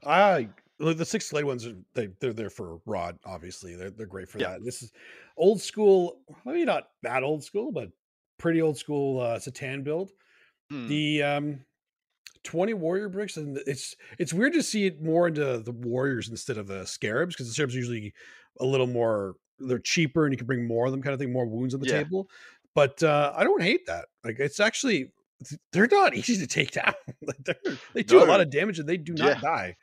I look, the six flayed ones are they they're there for Rod. Obviously, they're they're great for Yeah. that. This is old school. Maybe not that old school, but pretty old school uh, Satan build. Hmm. The um, twenty warrior bricks, and it's it's weird to see it more into the warriors instead of the scarabs because the scarabs are usually a little more. They're cheaper, and you can bring more of them, kind of thing. More wounds on the Yeah. table. But uh, I don't hate that. Like it's actually they're not easy to take down. <laughs> like they do a lot of damage and they do not Yeah. die.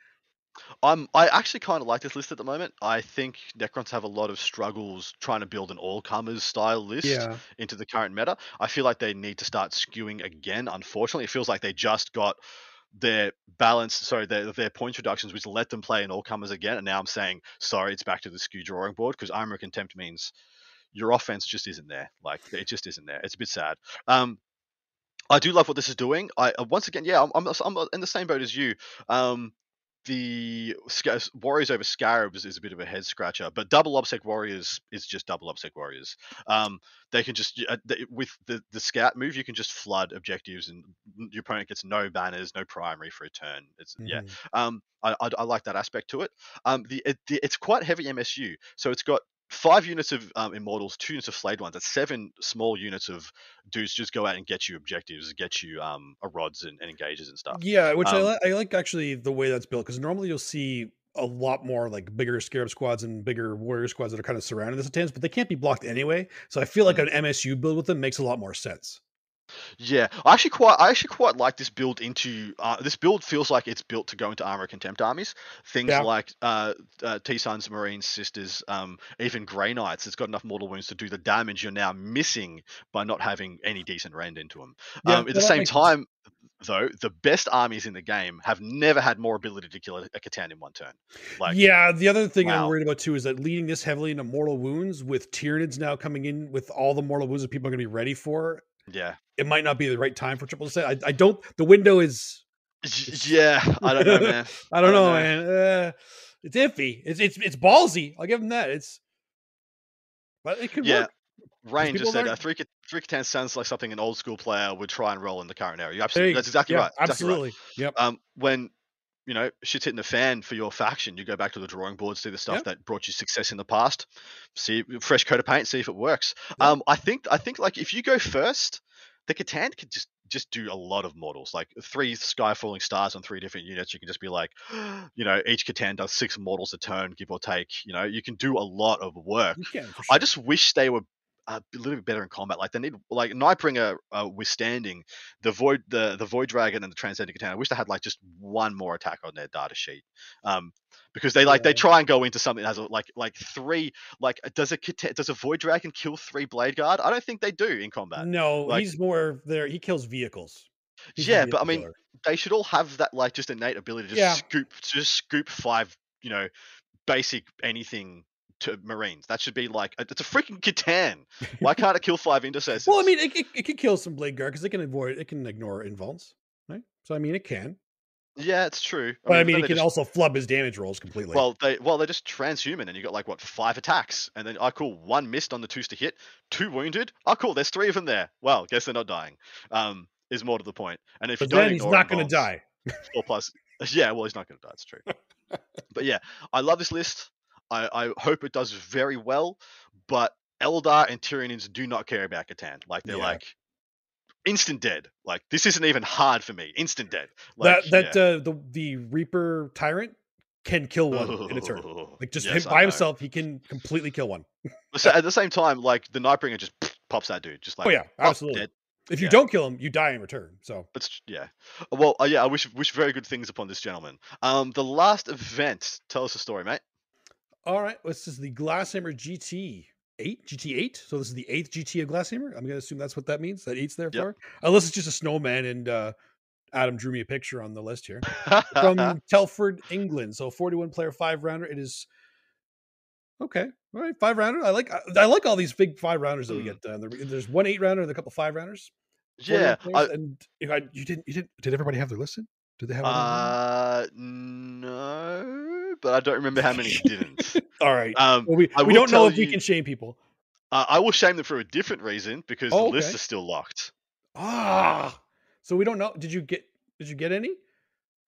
I'm I actually kind of like this list at the moment. I think Necrons have a lot of struggles trying to build an all comers style list Yeah. into the current meta. I feel like they need to start skewing again. Unfortunately, it feels like they just got their balance, sorry, their their points reductions, which let them play an all comers again. And now I'm saying, sorry, it's back to the skew drawing board because armor contempt means your offense just isn't there. Like it just isn't there. It's a bit sad. Um, I do love what this is doing. I uh, once again, yeah, I'm, I'm I'm in the same boat as you. Um, the Warriors over Scarabs is a bit of a head scratcher, but double obsec Warriors is just double obsec Warriors. Um, they can just uh, they, with the the scout move, you can just flood objectives, and your opponent gets no banners, no primary for a turn. It's yeah. Mhm. Um, I, I, I like that aspect to it. Um, the, it the it's quite heavy MSU, so it's got five units of um, immortals, two units of flayed ones. That's seven small units of dudes just go out and get you objectives, get you um rods and, and engages and stuff. Yeah, which I, Um, li- I like actually the way that's built because normally you'll see a lot more like bigger scarab squads and bigger warrior squads that are kind of surrounding the Satans, but they can't be blocked anyway. So I feel like Mm. an MSU build with them makes a lot more sense. Yeah, I actually quite I actually quite like this build into uh, this build feels like it's built to go into armor contempt armies. Things Yeah. like uh, uh, T Sons, Marines, Sisters, um, even Grey Knights. It's got enough mortal wounds to do the damage you're now missing by not having any decent rend into them. Yeah, um, at the same time, though, the best armies in the game have never had more ability to kill a, a C'tan in one turn. Like, yeah, the other thing I'm worried about too is that leading this heavily into mortal wounds with Tyranids now coming in with all the mortal wounds that people are going to be ready for. Yeah, It might not be the right time for triple set. I, I don't. The window is Yeah, <laughs> I don't know, man. <laughs> I don't, I don't know, know, man. Uh, it's iffy. It's it's it's ballsy. I'll give him that. It's but it could yeah. work. Rain just said uh, three three C'tan sounds like something an old school player would try and roll in the current era. You absolutely, that's exactly yeah, right. Absolutely, exactly right. yep. Um, when you know shit's hitting the fan for your faction, you go back to the drawing board, see the stuff yep. that brought you success in the past, see fresh coat of paint, see if it works. Yep. Um, I think I think like if you go first, the C'tan could just just do a lot of models, like three sky falling stars on three different units. You can just be like, <gasps> you know, each C'tan does six models a turn, give or take. You know, you can do a lot of work. Sure. I just wish they were a little bit better in combat. Like they need like Nightbringer uh, withstanding the void the the void dragon and the transcendent C'tan. I wish they had like just one more attack on their data sheet. Um, because they like yeah. they try and go into something that has like like three like does a does a void dragon kill three blade guard? I don't think they do in combat. No, like, he's more there. He kills vehicles. He's yeah, but I mean, killer. they should all have that like just innate ability to just yeah. scoop just scoop five you know basic anything to Marines. That should be like it's a freaking C'tan. <laughs> Why can't it kill five intercessors? well, I mean, it, it, it can kill some blade guard because it can avoid it can ignore invulns, right? So I mean, it can. Yeah, it's true. I but mean, I mean, it can just, also flub his damage rolls completely. Well, they well they're just transhuman, and you got like what five attacks, and then oh cool, one missed on the twos to hit, two wounded. Oh cool, there's three of them there. Well, guess they're not dying. Um, is more to the point. And if but you don't, then he's not going to die. Four plus. <laughs> Yeah, well, he's not going to die. It's true. but yeah, I love this list. I, I hope it does very well, but Eldar and Tyranids do not care about C'tan. Like they're yeah. like instant dead. Like this isn't even hard for me. Instant dead. Like, that that yeah. uh, the the Reaper tyrant can kill one in a turn. <laughs> Like just yes, him, by himself, he can completely kill one. so at the same time, like the Nightbringer just <laughs> pops that dude, just like oh yeah, absolutely. Dead. If you yeah. don't kill him, you die in return. So it's yeah. Well, uh, yeah. I wish wish very good things upon this gentleman. Um, the last event. Tell us a story, mate. All right, this is the Glasshammer GT eight, GT eight. So this is the eighth GT of Glasshammer. I'm gonna assume that's what that means. That eight's there yep. for. Unless it's just a snowman and uh, Adam drew me a picture on the list here <laughs> from Telford, England. So 41 player five rounder. It is okay. All right, five rounder. I like I, like all these big five rounders that we get. Uh, there's one eight rounder and a couple five rounders. Yeah, I, and if I, you didn't you didn't did everybody have their list? Did they have? Uh, no but I don't remember how many didn't. <laughs> All right. Um, well, we we don't know if you, we can shame people. Uh, I will shame them for a different reason because oh, the list is still locked. Ah, so we don't know. Did you get? Did you get any?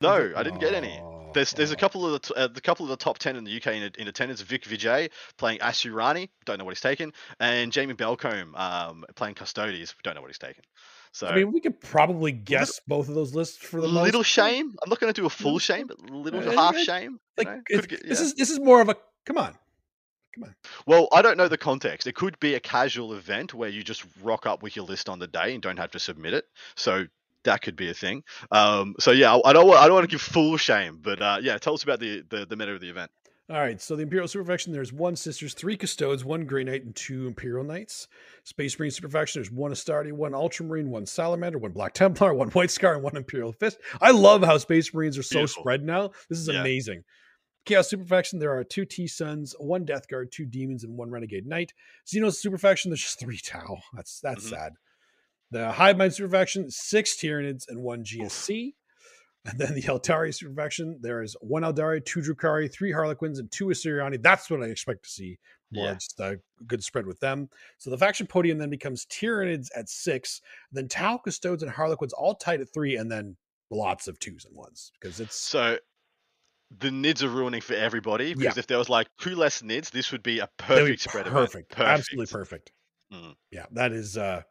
No, I didn't get any. There's there's a couple of the uh, the couple of the top ten in the UK in, in attendance. Vic Vijay playing Asuryani, don't know what he's taken, and Jamie Belcombe um, playing Custodes, don't know what he's taken. So I mean, we could probably guess little, both of those lists for the most little most. shame. I'm not going to do a full shame, but little uh, half shame. Like get, yeah. this is this is more of a come on, come on. Well, I don't know the context. It could be a casual event where you just rock up with your list on the day and don't have to submit it. So that could be a thing. Um, so yeah, I, I don't want I don't want to give full shame, but uh, yeah, tell us about the, the the meta of the event. All right, so the Imperial Super Faction, there's one Sisters, three Custodes, one Grey Knight, and two Imperial Knights. Space Marine Super Faction, there's one Astarte, one Ultramarine, one Salamander, one Black Templar, <laughs> one White Scar, and one Imperial Fist. I love how Space Marines are so Beautiful. spread now. This is yeah. amazing. Chaos Super Faction, there are two T Sons, one Death Guard, two Demons, and one Renegade Knight. Xenos Super Faction, there's just three Tau. That's that's mm-hmm. sad. The Hive Mind Super Faction, six Tyranids, and one GSC. And then the Aeldari faction, there is one Aeldari, two Drukhari, three Harlequins, and two Asuryani. That's what I expect to see. More yeah. just a good spread with them. So the faction podium then becomes Tyranids at six, then Tau, Custodes, and Harlequins all tied at three, and then lots of twos and ones because it's so the nids are ruining for everybody because yeah. if there was like two less nids, this would be a perfect be spread. Perfect. perfect, absolutely perfect. Mm. Yeah, that is uh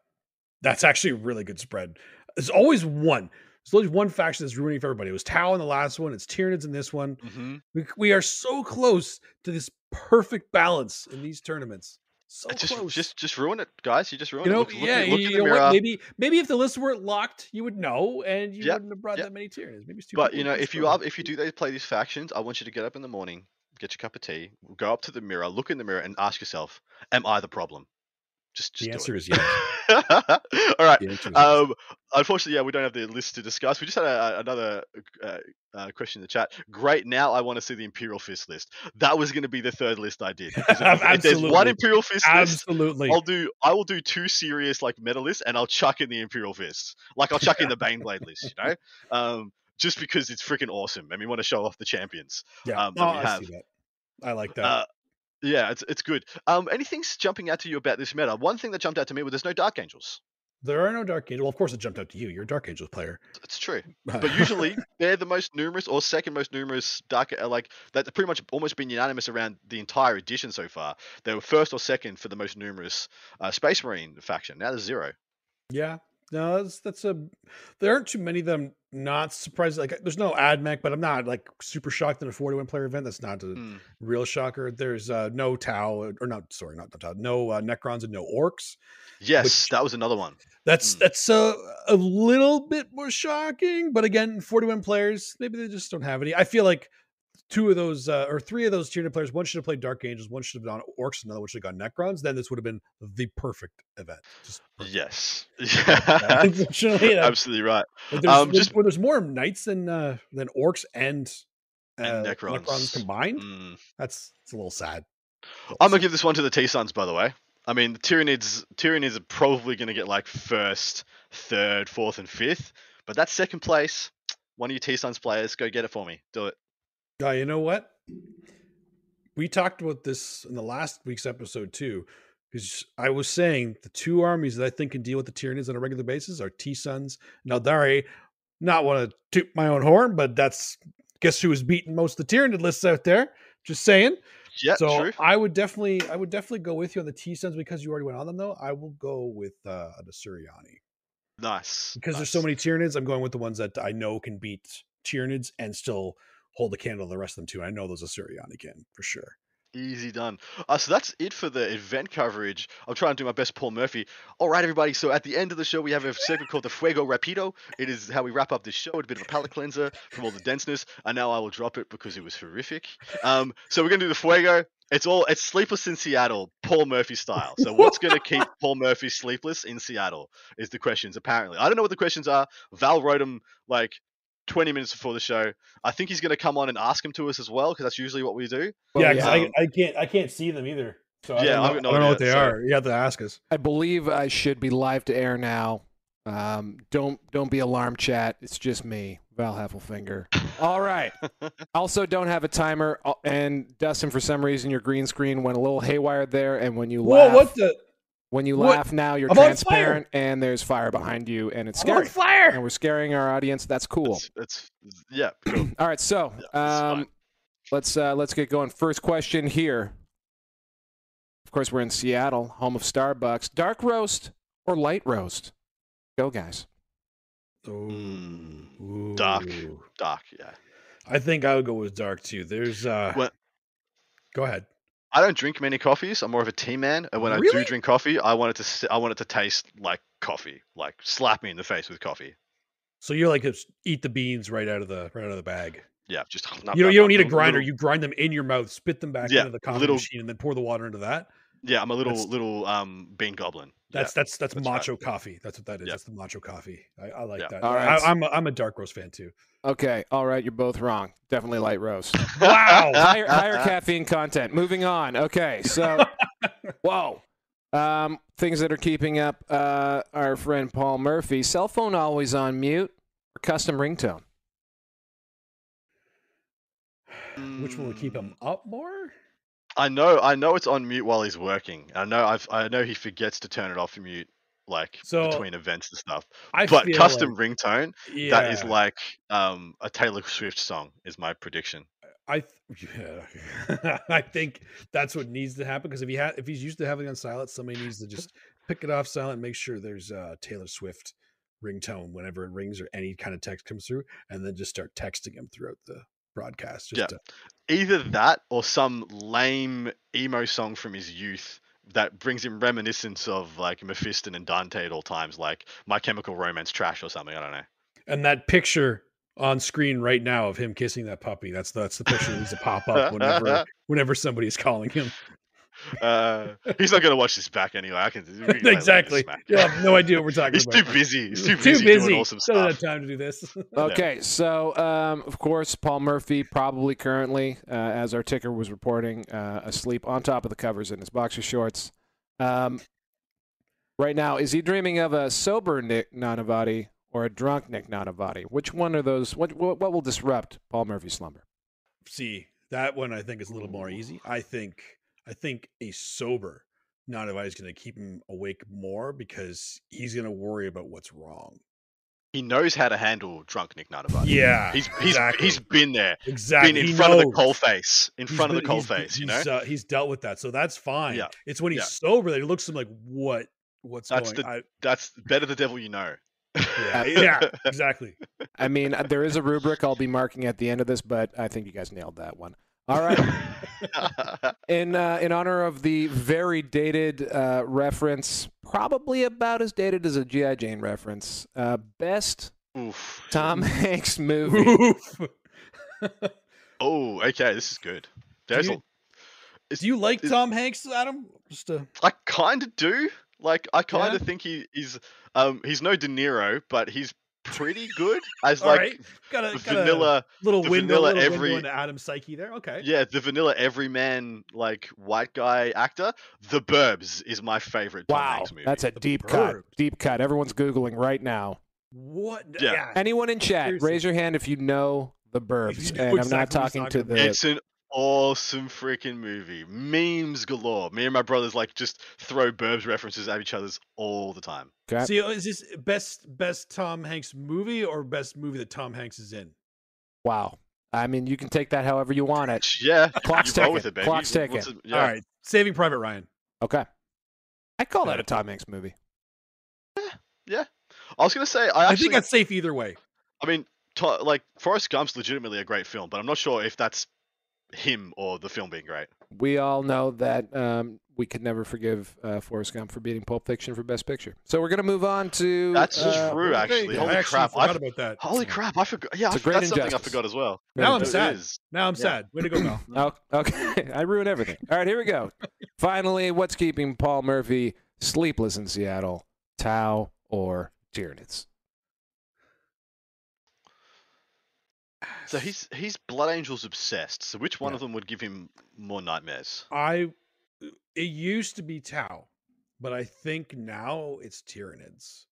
that's actually a really good spread. There's always one. There's only one faction that's ruining for everybody. It was Tau in the last one. It's Tyranids in this one. Mm-hmm. We, we are so close to this perfect balance in these tournaments. So just, close. Just, just ruin it, guys. You just ruin you know, it. Look, yeah, look, look you know what? Maybe, maybe if the lists weren't locked, you would know, and you yep, wouldn't have brought yep. that many Tyranids. Maybe it's too. But you know, if you are, if you do play these factions, I want you to get up in the morning, get your cup of tea, go up to the mirror, look in the mirror, and ask yourself, "Am I the problem?" Just, just <laughs> the answer is yes. All right. Um, unfortunately, yeah, we don't have the list to discuss. We just had a, another uh, uh, question in the chat. Great. Now I want to see the Imperial Fist list. That was going to be the third list I did. <laughs> If, if, there's one Imperial Fist Absolutely. list, I'll do. I will do two serious like meta lists, and I'll chuck in the Imperial Fist. Like I'll chuck in the <laughs> Baneblade list. You know. Um, just because it's freaking awesome and we want to show off the champions. Yeah, um, oh, I see that. I like that. Uh, yeah, it's it's good. Um, anything's jumping out to you about this meta? One thing that jumped out to me was there's no Dark Angels. there are no Dark Angels. Well, of course, it jumped out to you. You're a Dark Angels player. It's true, <laughs> but usually they're the most numerous or second most numerous Dark. uh, Like that's pretty much almost been unanimous around the entire edition so far. They were first or second for the most numerous uh, Space Marine faction. Now there's zero. Yeah. No, that's that's a. There aren't too many of them. Not surprised. Like, there's no AdMech, but I'm not like super shocked in a 41 player event. That's not a Mm. real shocker. There's uh no Tau or not. Sorry, not Tau. No uh, Necrons and no Orks. Yes, Which- that was another one. That's Mm. that's a a little bit more shocking. But again, 41 players, maybe they just don't have any. I feel like two of those uh, or three of those tier players, one should have played Dark Angels, one should have gone Orks, another one should have gone Necrons. Then this would have been the perfect event. Perfect. Yes. <laughs> Yeah, <laughs> Unfortunately, Absolutely right. There's, Um, there's- just- where there's more knights than uh, than orks and, uh, And Necrons. combined. Mm. That's it's a little sad. I'm gonna give this one to the T Sons, by the way. I mean, the Tyranids, Tyranids are probably gonna get like first, third, fourth, and fifth. But that's second place. One of your T Sons players, go get it for me. Do it. Uh, you know what? We talked about this in the last week's episode too, because I was saying the two armies that I think can deal with the Tyranids on a regular basis are T Sons Suns, Naldari. Not want to toot my own horn, but that's guess who was beating most of the Tyranid lists out there. Just saying. Yeah, so true. I would definitely, I would definitely go with you on the T Sons because you already went on them. Though I will go with uh, the Suriani Nice. because there's so many Tyranids. I'm going with the ones that I know can beat Tyranids and still hold the candle to the rest of them too. I know those Asuryani again for sure. Easy done. Uh, so that's it for the event coverage. I'll try and do my best, Paul Murphy. All right, everybody. So at the end of the show, we have a segment called the Fuego Rapido. It is how we wrap up this show. It's a bit of a palate cleanser from all the denseness. And now I will drop it because it was horrific. Um, so we're gonna do the Fuego. It's all it's sleepless in Seattle, Paul Murphy style. So what's gonna <laughs> keep Paul Murphy sleepless in Seattle is the questions. Apparently, I don't know what the questions are. Val wrote them like 20 minutes before the show. I think he's gonna come on and ask him to us as well because that's usually what we do. Well, yeah, 'cause yeah. I, I can't, I can't see them either. So I Yeah, don't I've know, I don't know what they so- are. You have to ask us. I believe I should be live to air now. Um, don't don't be alarmed, chat. It's just me, Val Heffelfinger. <laughs> All right. also, don't have a timer. Uh, And Dustin, for some reason, your green screen went a little haywire there. And when you Whoa, laugh, what the? When you what? laugh now, you're I'm transparent, and there's fire behind you, and it's I'm on scary. fire. And we're scaring our audience. That's cool. It's, it's yeah. <clears throat> Cool. All right, so Yeah, um, let's uh, let's get going. First question here. Of course, we're in Seattle, home of Starbucks. Dark roast or light roast? Go, guys. Mm, dark. dark, yeah. I think I would go with dark too. There's uh. What- Go ahead. I don't drink many coffees. I'm more of a tea man, and when I do drink coffee, I want it to I want it to taste like coffee, like slap me in the face with coffee. So you're like eat the beans right out of the right out of the bag. Yeah, just You don't, you don't need a grinder. little- You grind them in your mouth, spit them back Yeah, into the coffee little- machine, and then pour the water into that. Yeah, I'm a little that's- little um bean goblin. Yeah. That's that's that's, that's right. macho coffee. That's what that is. Yeah. That's the macho coffee. I, I like Yeah. that. All I, right. I'm a, I'm a dark roast fan too. Okay, all right, you're both wrong. Definitely light roast. <laughs> Wow. higher, higher <laughs> caffeine content. Moving on. Okay, so <laughs> whoa. Um, things that are keeping up uh, our friend Paul Murphy. Cell phone always on mute or custom ringtone. Which one will keep him up more? I know, I know it's on mute while he's working. I know, I've, I know he forgets to turn it off mute, like So, between events and stuff. I but custom like, ringtone, yeah, that is like um a Taylor Swift song, is my prediction. I th- <laughs> yeah. <laughs> I think that's what needs to happen because if he had if he's used to having it on silent, somebody needs to just pick it off silent, and make sure there's uh Taylor Swift ringtone whenever it rings or any kind of text comes through, and then just start texting him throughout the broadcast. Just Yeah. to- Either that or some lame emo song from his youth that brings him reminiscence of like Mephiston and Dante at all times, like My Chemical Romance trash or something. I don't know. and that picture on screen right now of him kissing that puppy. That's that's the picture that needs to pop up whenever <laughs> whenever somebody's calling him. Uh, he's not gonna watch this back anyway. I can we can let him exactly. smack. You have no idea what we're talking He's about. too busy. He's too Too busy, busy. doing awesome Doesn't have time to do this. <laughs> Okay, so um, of course, Paul Murphy probably currently, uh, as our ticker was reporting, uh, asleep on top of the covers in his boxer shorts. Um, right now, is he dreaming of a sober Nick Nanavati or a drunk Nick Nanavati? Which one of those? What what, what will disrupt Paul Murphy's slumber? See, that one I think is a little more easy. I think I think a sober Nanavati is going to keep him awake more because he's going to worry about what's wrong. He knows how to handle drunk Nick Nanavati. Yeah, He's he's exactly. he's been there. exactly Been in He front of the coal face. In He's front of the coal face, you know? he's, uh, he's dealt with that, so that's fine. Yeah. It's when he's Yeah. sober that he looks at him like, "What? What's That's going?" the- I, That's better the devil you know. yeah, <laughs> yeah, exactly. I mean, uh, there is a rubric I'll be marking at the end of this, but I think you guys nailed that one. All right. <laughs> in uh, in honor of the very dated uh, reference, probably about as dated as a GI Jane reference. Uh, best Oof. Tom <laughs> Hanks movie. Oof. <laughs> Oh, okay, this is good. There's you- a, Do you like Is- Tom Hanks, Adam? Just uh, I kind of do. Like, I kind Yeah? of think he is. Um, he's no De Niro, but he's pretty good as all like right. Got a, the got a vanilla. little the window, vanilla little every- window Adam Psyche there. Okay. Yeah, the vanilla everyman like white guy actor. The Burbs is my favorite Wow, movie. that's a The deep cut. Deep cut. Everyone's googling right now. What? Yeah. Anyone in chat, Seriously. raise your hand if you know the Burbs. you know and I'm not exactly talking to the. It's an awesome freaking movie. Memes galore. Me and my brothers like just throw Burbs references at each other's all the time. Okay. See, is this best best Tom Hanks movie or best movie that Tom Hanks is in? Wow. I mean, you can take that however you want it. Yeah, Clock's ticking. with it, baby. Clock's ticking. it- yeah. All right, Saving Private Ryan. Okay. I call that a Tom Hanks movie. Yeah, yeah. I was gonna say I I, actually think that's safe either way. I mean, to, like Forrest Gump's legitimately a great film, but I'm not sure if that's him or the film being great. We all know that um, we could never forgive uh, Forrest Gump for beating Pulp Fiction for Best Picture. So we're going to move on to. That's uh, true, actually. I Holy actually crap! I forgot about that. Holy crap! I forgot. Yeah, It's I a great that's something I forgot as well. Now I'm sad. is. Now I'm Yeah. sad. Way to go, Mel. <laughs> Oh, okay. <laughs> I ruin everything. All right, here we go. Finally, what's keeping Paul Murphy sleepless in Seattle? Tau or Tyranids? So he's he's Blood Angels obsessed. So which one Yeah. of them would give him more nightmares? I it used to be Tau, but I think now it's Tyranids.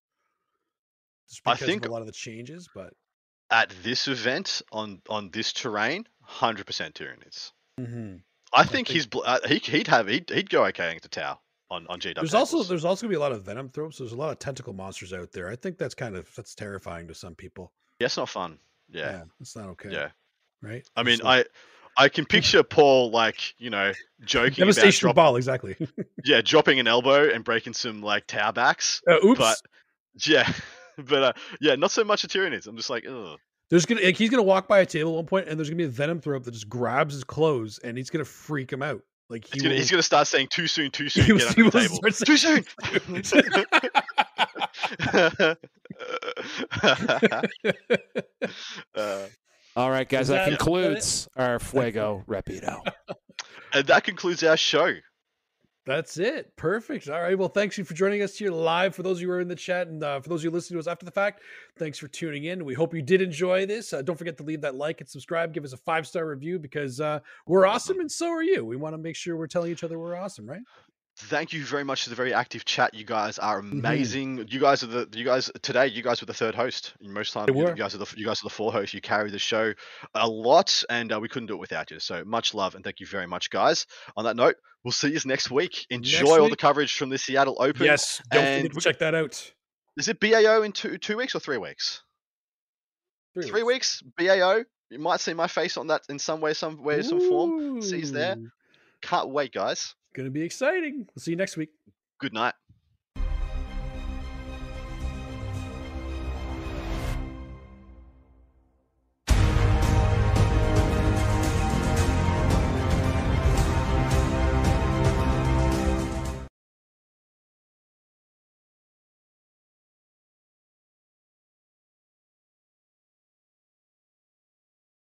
Just I think- a lot of the changes, but At this event on on this terrain, hundred percent Tyranids. Mhm. I think think- he's uh, he he'd have he'd, he'd go okay into Tau on on GW. there's also there's also gonna be a lot of Venomthropes. There's a lot of tentacle monsters out there. I think that's kind of that's terrifying to some people. yeah, it's not fun. Yeah, Yeah, it's not okay. yeah. right. I mean, It's I I can <laughs> picture Paul like you know joking about devastation drop, ball exactly. <laughs> yeah dropping an elbow and breaking some like tower backs. Uh, oops. But yeah, <laughs> but uh, yeah, not so much a Tyranids. I'm just like, ugh. There's gonna like, he's gonna walk by a table at one point, and there's gonna be a venom throw up that just grabs his clothes, and he's gonna freak him out. Like he He's gonna, will, he's gonna start saying too soon, too soon, he get will- under he the table. start Too soon. Uh, All right, guys, Is that, that- is that concludes our Fuego Rapido. <laughs> and that concludes our show. That's it. Perfect. All right. Well, thanks you for joining us here live. For those of you who are in the chat, and uh, for those of you listening to us after the fact, thanks for tuning in. We hope you did enjoy this. Uh, don't forget to leave that like and subscribe. Give us a five star review because uh, we're awesome, and so are you. We want to make sure we're telling each other we're awesome, right? Thank you very much to the very active chat. You guys are Mm-hmm. amazing. You guys are the you guys today. You guys were the third host. Most time, you, guys are the you guys are the four hosts. You carry the show a lot, and uh, we couldn't do it without you. So much love and thank you very much, guys. On that note, we'll see you next week. Enjoy all the coverage from the Seattle Open. Yes. Don't and forget to check that out. Is it BAO in two two weeks or three weeks? Three weeks. BAO. You might see my face on that in some way, some way, some form. Sees there. Ooh. Can't wait, guys. Gonna be exciting. We'll see you next week. Good night.